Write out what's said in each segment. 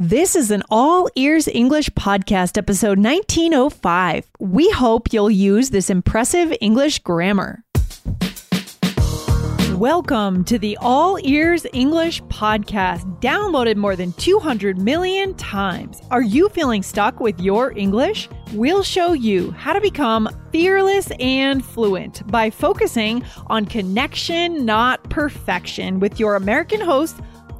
This is an all ears English podcast, episode 1905. We hope you'll use this impressive English grammar. Welcome to the All Ears English podcast, downloaded more than 200 million times. Are you feeling stuck with your English? We'll show you how to become fearless and fluent by focusing on connection, not perfection, with your American host,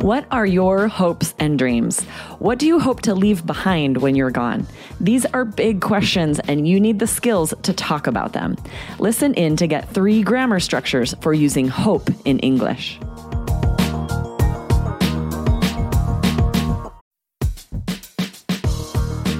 What are your hopes and dreams? What do you hope to leave behind when you're gone? These are big questions, and you need the skills to talk about them. Listen in to get three grammar structures for using hope in English.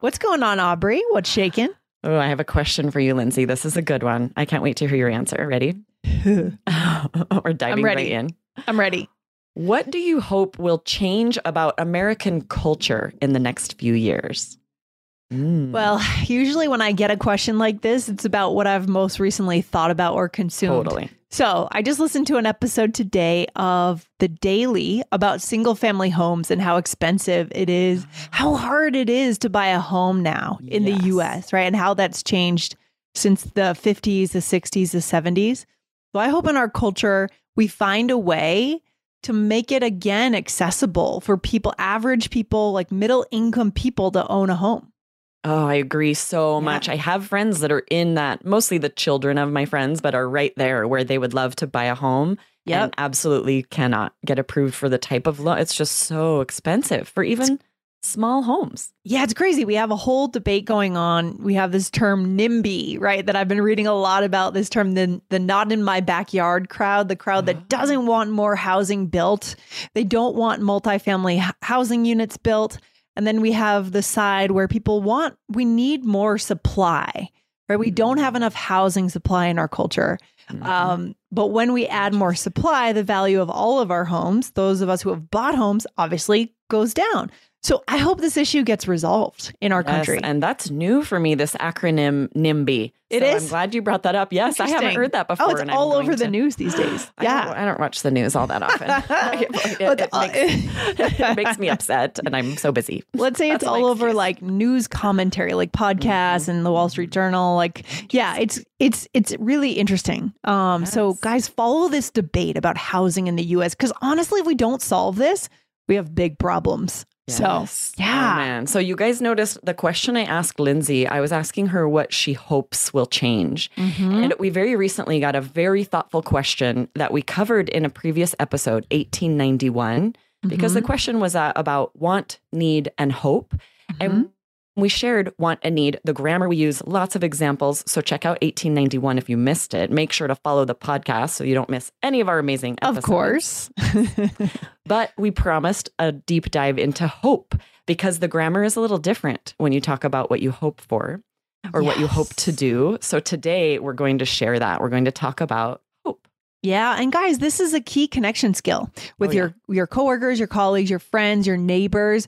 What's going on, Aubrey? What's shaking? Oh, I have a question for you, Lindsay. This is a good one. I can't wait to hear your answer. Ready? We're diving right in. I'm ready. What do you hope will change about American culture in the next few years? Mm, Well, usually when I get a question like this, it's about what I've most recently thought about or consumed. totally. So I just listened to an episode today of The Daily about single family homes and how expensive it is, how hard it is to buy a home now in Yes. the US, right? And how that's changed since the 50s, the 60s, the 70s. So I hope in our culture we find a way to make it again accessible for people, average people, like middle income people to own a home. Oh, I agree so Yeah. much. I have friends that are in that, mostly the children of my friends, but are right there where they would love to buy a home Yep. and absolutely cannot get approved for the type of loan. It's just so expensive for even small homes. Yeah, it's crazy. We have a whole debate going on. We have this term NIMBY, right? That I've been reading a lot about this term, the, the not in my backyard crowd, the crowd that oh. doesn't want more housing built. They don't want multifamily housing units built. And then we have the side where people want, we need more supply, right? We don't have enough housing supply in our culture. Mm-hmm. Um, but when we add more supply, the value of all of our homes, those of us who have bought homes, obviously goes down. So I hope this issue gets resolved in our Yes, country. and that's new for me, this acronym NIMBY. It So is? I'm glad you brought that up. Yes, I haven't heard that before. Oh, it's all over the news these days. I don't, Yeah. I don't watch the news all that often. it, it uh, makes, it makes me upset, and I'm so busy. Let's say it's all over excuse. like news commentary, like podcasts and the Wall Street Journal. Like, yeah, it's it's it's really interesting. Um, so guys, follow this debate about housing in the U.S. Because honestly, if we don't solve this, we have big problems. Yes. So Oh, yeah, man. So you guys noticed the question I asked Lindsay, I was asking her what she hopes will change. Mhm. And we very recently got a very thoughtful question that we covered in a previous episode, 1891, because Mm-hmm. the question was uh, about want, need, and hope. Mm-hmm. And we shared want and need, the grammar we use, lots of examples. So check out 1891 if you missed it. Make sure to follow the podcast so you don't miss any of our amazing episodes. of course. But we promised a deep dive into hope because the grammar is a little different when you talk about what you hope for or what you hope to do. So today we're going to share that. We're going to talk about hope. Yeah, and guys, this is a key connection skill with Oh, yeah. your your coworkers, your colleagues, your friends, your neighbors.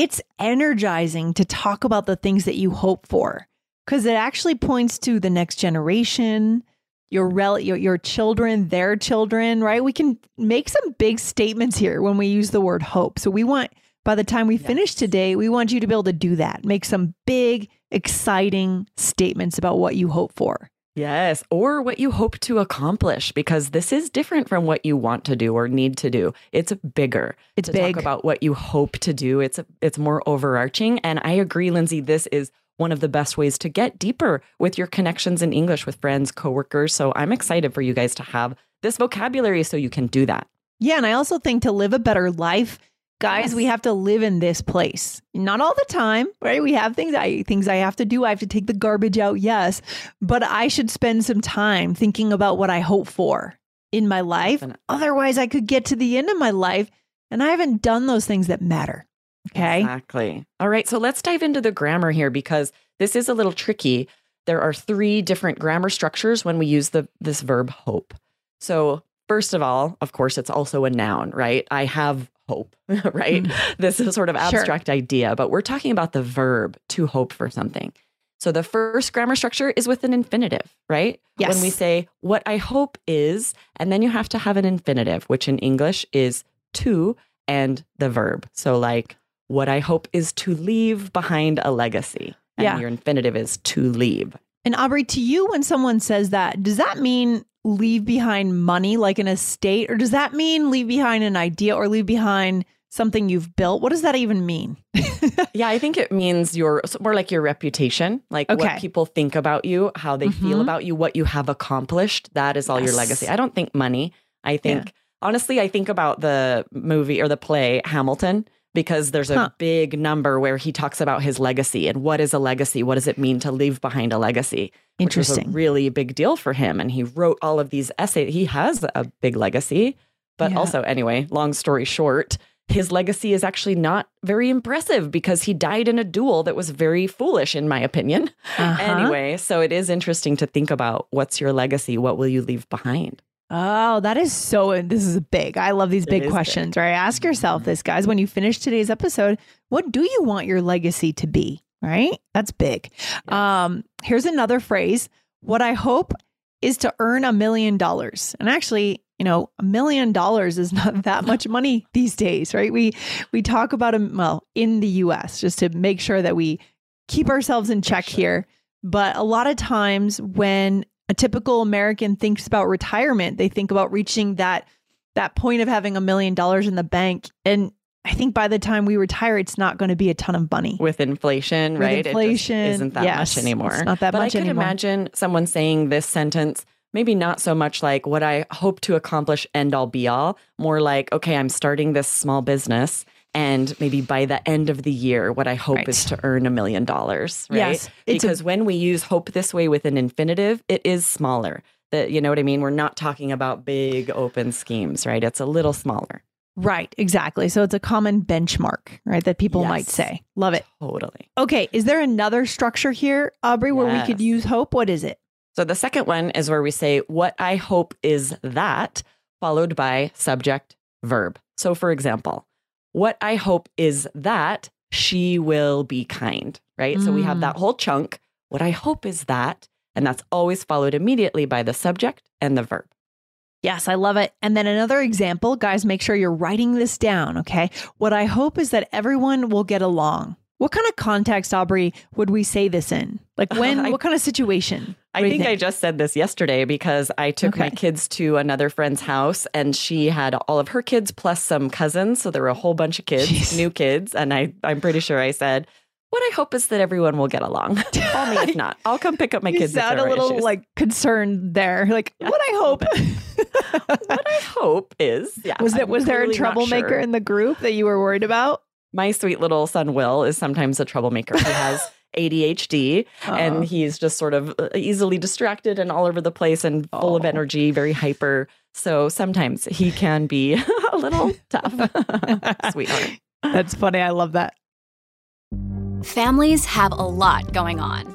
It's energizing to talk about the things that you hope for because it actually points to the next generation, your rel- your your children, their children, right? We can make some big statements here when we use the word hope. So we want by the time we finish today, we want you to be able to do that. Make some big exciting statements about what you hope for. Yes, or what you hope to accomplish, because this is different from what you want to do or need to do. It's bigger. It's to big. Talk about what you hope to do. It's it's more overarching, and I agree, Lindsay. This is one of the best ways to get deeper with your connections in English with friends, coworkers. So I'm excited for you guys to have this vocabulary so you can do that. Yeah, and I also think to live a better life, guys, Yes. we have to live in this place. Not all the time, right? We have things I things I have to do. I have to take the garbage out, yes, but I should spend some time thinking about what I hope for in my life. Definitely. Otherwise, I could get to the end of my life and I haven't done those things that matter. Okay? Exactly. All right. So let's dive into the grammar here because this is a little tricky. There are three different grammar structures when we use the this verb hope. So first of all, of course, it's also a noun, right? I have hope, right? This is sort of Mm. Sure. abstract idea, but we're talking about the verb to hope for something. So the first grammar structure is with an infinitive, right? Yes. When we say what I hope is, and then you have to have an infinitive, which in English is to and the verb. So like what I hope is to leave behind a legacy. And Yeah. your infinitive is to leave. And Aubrey, to you, when someone says that, does that mean leave behind money like an estate, or does that mean leave behind an idea or leave behind something you've built? What does that even mean? Yeah, I think it means your more like your reputation, like Okay. what people think about you, how they feel Mhm. about you, what you have accomplished. That is all your legacy. I don't think money. I think honestly, I think about the movie or the play Hamilton because there's a Huh. big number where he talks about his legacy and what is a legacy? What does it mean to leave behind a legacy? Which was a Interesting. really big deal for him. And he wrote all of these essays. He has a big legacy. But Yeah. also, anyway, long story short, his legacy is actually not very impressive because he died in a duel that was very foolish, in my opinion. Uh-huh. Anyway, so it is interesting to think about what's your legacy? What will you leave behind? Oh, that is so. This is big. I love these big questions, right? Ask yourself this, guys, when you finish today's episode, what do you want your legacy to be? Right? That's big. Um, here's another phrase. What I hope is to earn a million dollars. And actually, you know, a million dollars is not that much money these days, right? We we talk about them well in the US just to make sure that we keep ourselves in check sure. here. But a lot of times when a typical American thinks about retirement, they think about reaching that that point of having a million dollars in the bank. And I think by the time we retire, it's not going to be a ton of money. With inflation, right? Inflation, isn't that yes, much anymore. it's not that but much I could anymore. imagine someone saying this sentence, maybe not so much like what I hope to accomplish end all be all, more like, okay, I'm starting this small business. And maybe by the end of the year, what I hope Right. is to earn a million dollars, right? Yes, it's a- because when we use hope this way with an infinitive, it is smaller. That you know what I mean? We're not talking about big open schemes, right? It's a little smaller. Right, exactly. So it's a common benchmark, right? That people might say. Love it. Totally. Okay, is there another structure here, Aubrey, where we could use hope? What is it? So the second one is where we say, What I hope is that, followed by subject, verb. So for example, what I hope is that she will be kind, right? So we have Mm. that whole chunk. What I hope is that, and that's always followed immediately by the subject and the verb. Yes, I love it. And then another example, guys, make sure you're writing this down, okay? What I hope is that everyone will get along. What kind of context, Aubrey, would we say this in? Like when, I- what kind of situation? I you think, I just said this yesterday because I took my kids to another friend's house and she had all of her kids plus some cousins. So there were a whole bunch of kids, Jeez. new kids. And I, I'm pretty sure I said, What I hope is that everyone will get along. Call me if not. I'll come pick up my you kids. sound a little issues. like concerned there. Like, Yeah, what I hope. what I hope is, yeah. was there I'm was there a troublemaker sure. in the group that you were worried about? My sweet little son Will is sometimes a troublemaker. He has ADHD Uh, and he's just sort of uh, easily distracted and all over the place and full of Oh. energy, very hyper. So sometimes he can be a little tough, sweetheart. that's funny. I love that. Families have a lot going on.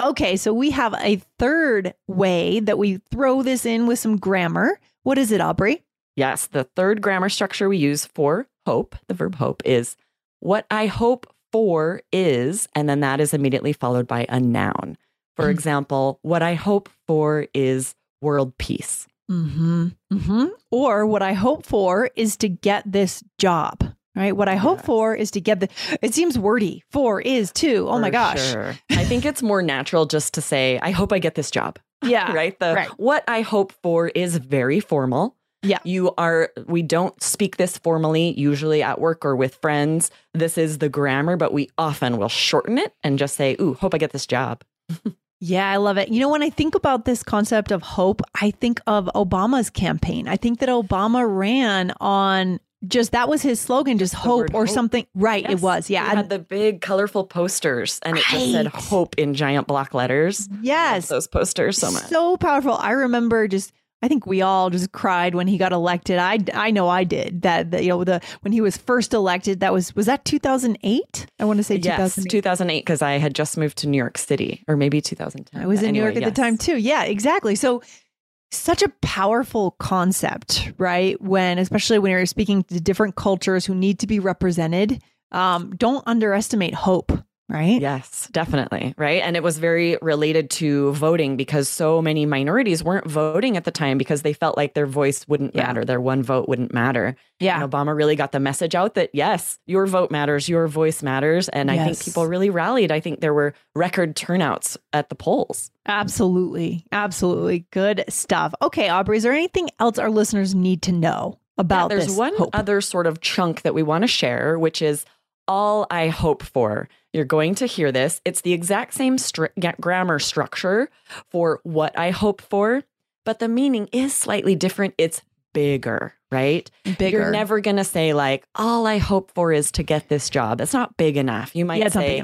Okay, so we have a third way that we throw this in with some grammar. What is it, Aubrey? Yes, the third grammar structure we use for hope, the verb hope, is what I hope for is, and then that is immediately followed by a noun. For Mm. example, what I hope for is world peace. Mm-hmm. Mm-hmm. Or what I hope for is to get this job. Right. What I hope Yes. for is to get the. It seems wordy. Oh for is too. Oh my gosh. sure. I think it's more natural just to say, I hope I get this job. Yeah. right? The right. what I hope for is very formal. Yeah. You are we don't speak this formally usually at work or with friends. This is the grammar, but we often will shorten it and just say, "Ooh, hope I get this job." Yeah, I love it. You know, when I think about this concept of hope, I think of Obama's campaign. I think that Obama ran on just that was his slogan, just hope or hope. something. Right. It was. Yeah. And- had the big colorful posters and it just said hope in giant block letters. Yes. those posters so much. So powerful. I remember just I think we all just cried when he got elected. I I know I did. That, that you know the when he was first elected that was was that 2008? I want to say Yes, 2008. 2008 because I had just moved to New York City or maybe 2010. I was in New York anyway, at the time too. Yeah, exactly. So such a powerful concept, right? When especially when you're speaking to different cultures who need to be represented. Um, don't underestimate hope, right? Yes, definitely. Right. And it was very related to voting because so many minorities weren't voting at the time because they felt like their voice wouldn't Yeah. matter, their one vote wouldn't matter. Yeah. And Obama really got the message out that yes, your vote matters, your voice matters. And I think people really rallied. I think there were record turnouts at the polls. Absolutely. Absolutely. Good stuff. Okay, Aubrey, is there anything else our listeners need to know about Yeah, there's one hope? other sort of chunk that we want to share, which is all I hope for. You're going to hear this. It's the exact same stri- grammar structure for what I hope for, but the meaning is slightly different. It's bigger, right? Bigger. You're never going to say, like, all I hope for is to get this job. That's not big enough. You might yeah, say,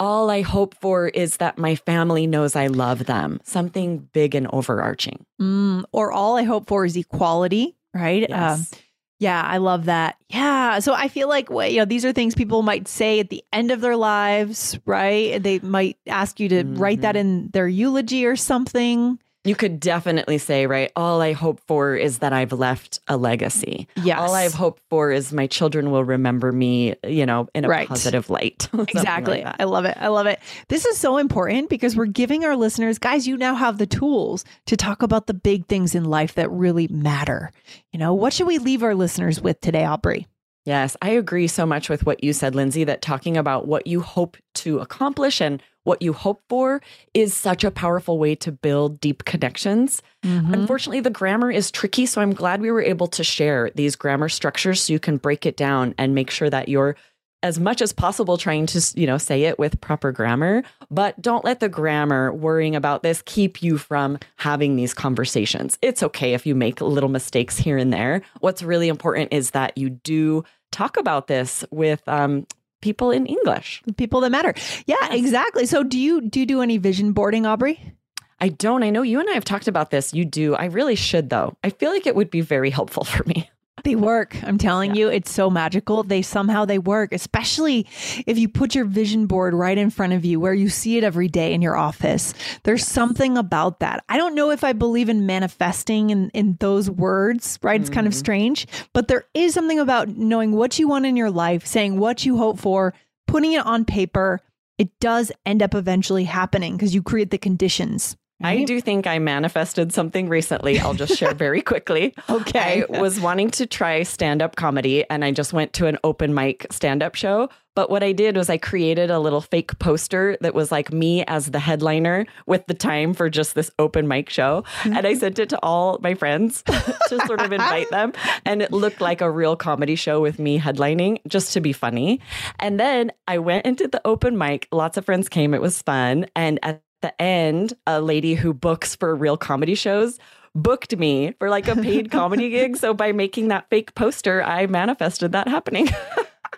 all I hope for is that my family knows I love them. Something big and overarching. Mm, or all I hope for is equality, right? Um, Yes. Yeah, I love that. Yeah. So I feel like, well, you know, these are things people might say at the end of their lives, right? They might ask you to write that mm-hmm. in their eulogy or something. You could definitely say, right, all I hope for is that I've left a legacy. Yes. All I've hoped for is my children will remember me, you know, in a Right. positive light. Something like Exactly. I love it. I love it. This is so important because we're giving our listeners, guys, you now have the tools to talk about the big things in life that really matter. You know, what should we leave our listeners with today, Aubrey? Yes, I agree so much with what you said, Lindsay, that talking about what you hope to accomplish and what you hope for is such a powerful way to build deep connections. Mm-hmm. Unfortunately, the grammar is tricky, so I'm glad we were able to share these grammar structures so you can break it down and make sure that you're as much as possible trying to, you know, say it with proper grammar, but don't let the grammar worrying about this keep you from having these conversations. It's okay if you make little mistakes here and there. What's really important is that you do talk about this with um, people in English. People that matter. Yeah, Yes. exactly. So do you do you do any vision boarding, Aubrey? I don't. I know you and I have talked about this. You do. I really should, though. I feel like it would be very helpful for me. They work. I'm telling you, it's so magical. They somehow they work, especially if you put your vision board right in front of you where you see it every day in your office. There's something about that. I don't know if I believe in manifesting in, in those words, right? It's kind of mm-hmm. strange, but there is something about knowing what you want in your life, saying what you hope for, putting it on paper. It does end up eventually happening because you create the conditions. I do think I manifested something recently. I'll just share very quickly. Okay. I was wanting to try stand up comedy and I just went to an open mic stand up show. But what I did was I created a little fake poster that was like me as the headliner with the time for just this open mic show. And I mm-hmm. sent it to all my friends to sort of invite them. And it looked like a real comedy show with me headlining just to be funny. And then I went into the open mic. Lots of friends came. It was fun. And at the end, a lady who books for real comedy shows booked me for like a paid comedy gig. So by making that fake poster, I manifested that happening.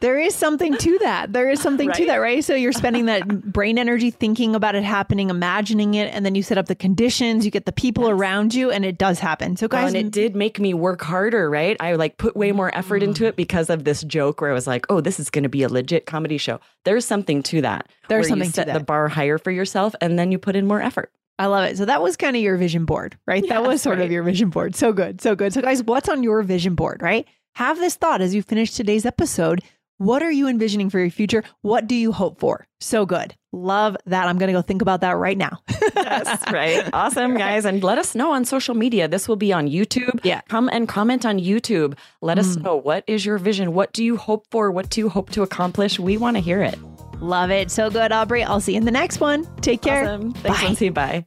There is something to that. There is something to that, right? So you're spending that brain energy thinking about it happening, imagining it, and then you set up the conditions, you get the people around you, and it does happen. So, Well, guys, and it did make me work harder, right? I like put way more effort into it mm. because of this joke where I was like, "Oh, this is going to be a legit comedy show." There's something to that. There's something you to set the bar higher for yourself, and then you put in more effort. I love it. So that was kind of your vision board, right? that was sort of your vision board. So good. So good. So guys, what's on your vision board, right? Have this thought as you finish today's episode. What are you envisioning for your future? What do you hope for? So good. Love that. I'm going to go think about that right now. Yes, right. Awesome, guys. And let us know on social media. This will be on YouTube. Yeah. Come and comment on YouTube. Let us Mm. know what is your vision? What do you hope for? What do you hope to accomplish? We want to hear it. Love it. So good, Aubrey. I'll see you in the next one. Take care. Awesome. Thanks, Bye. Lindsay. Bye.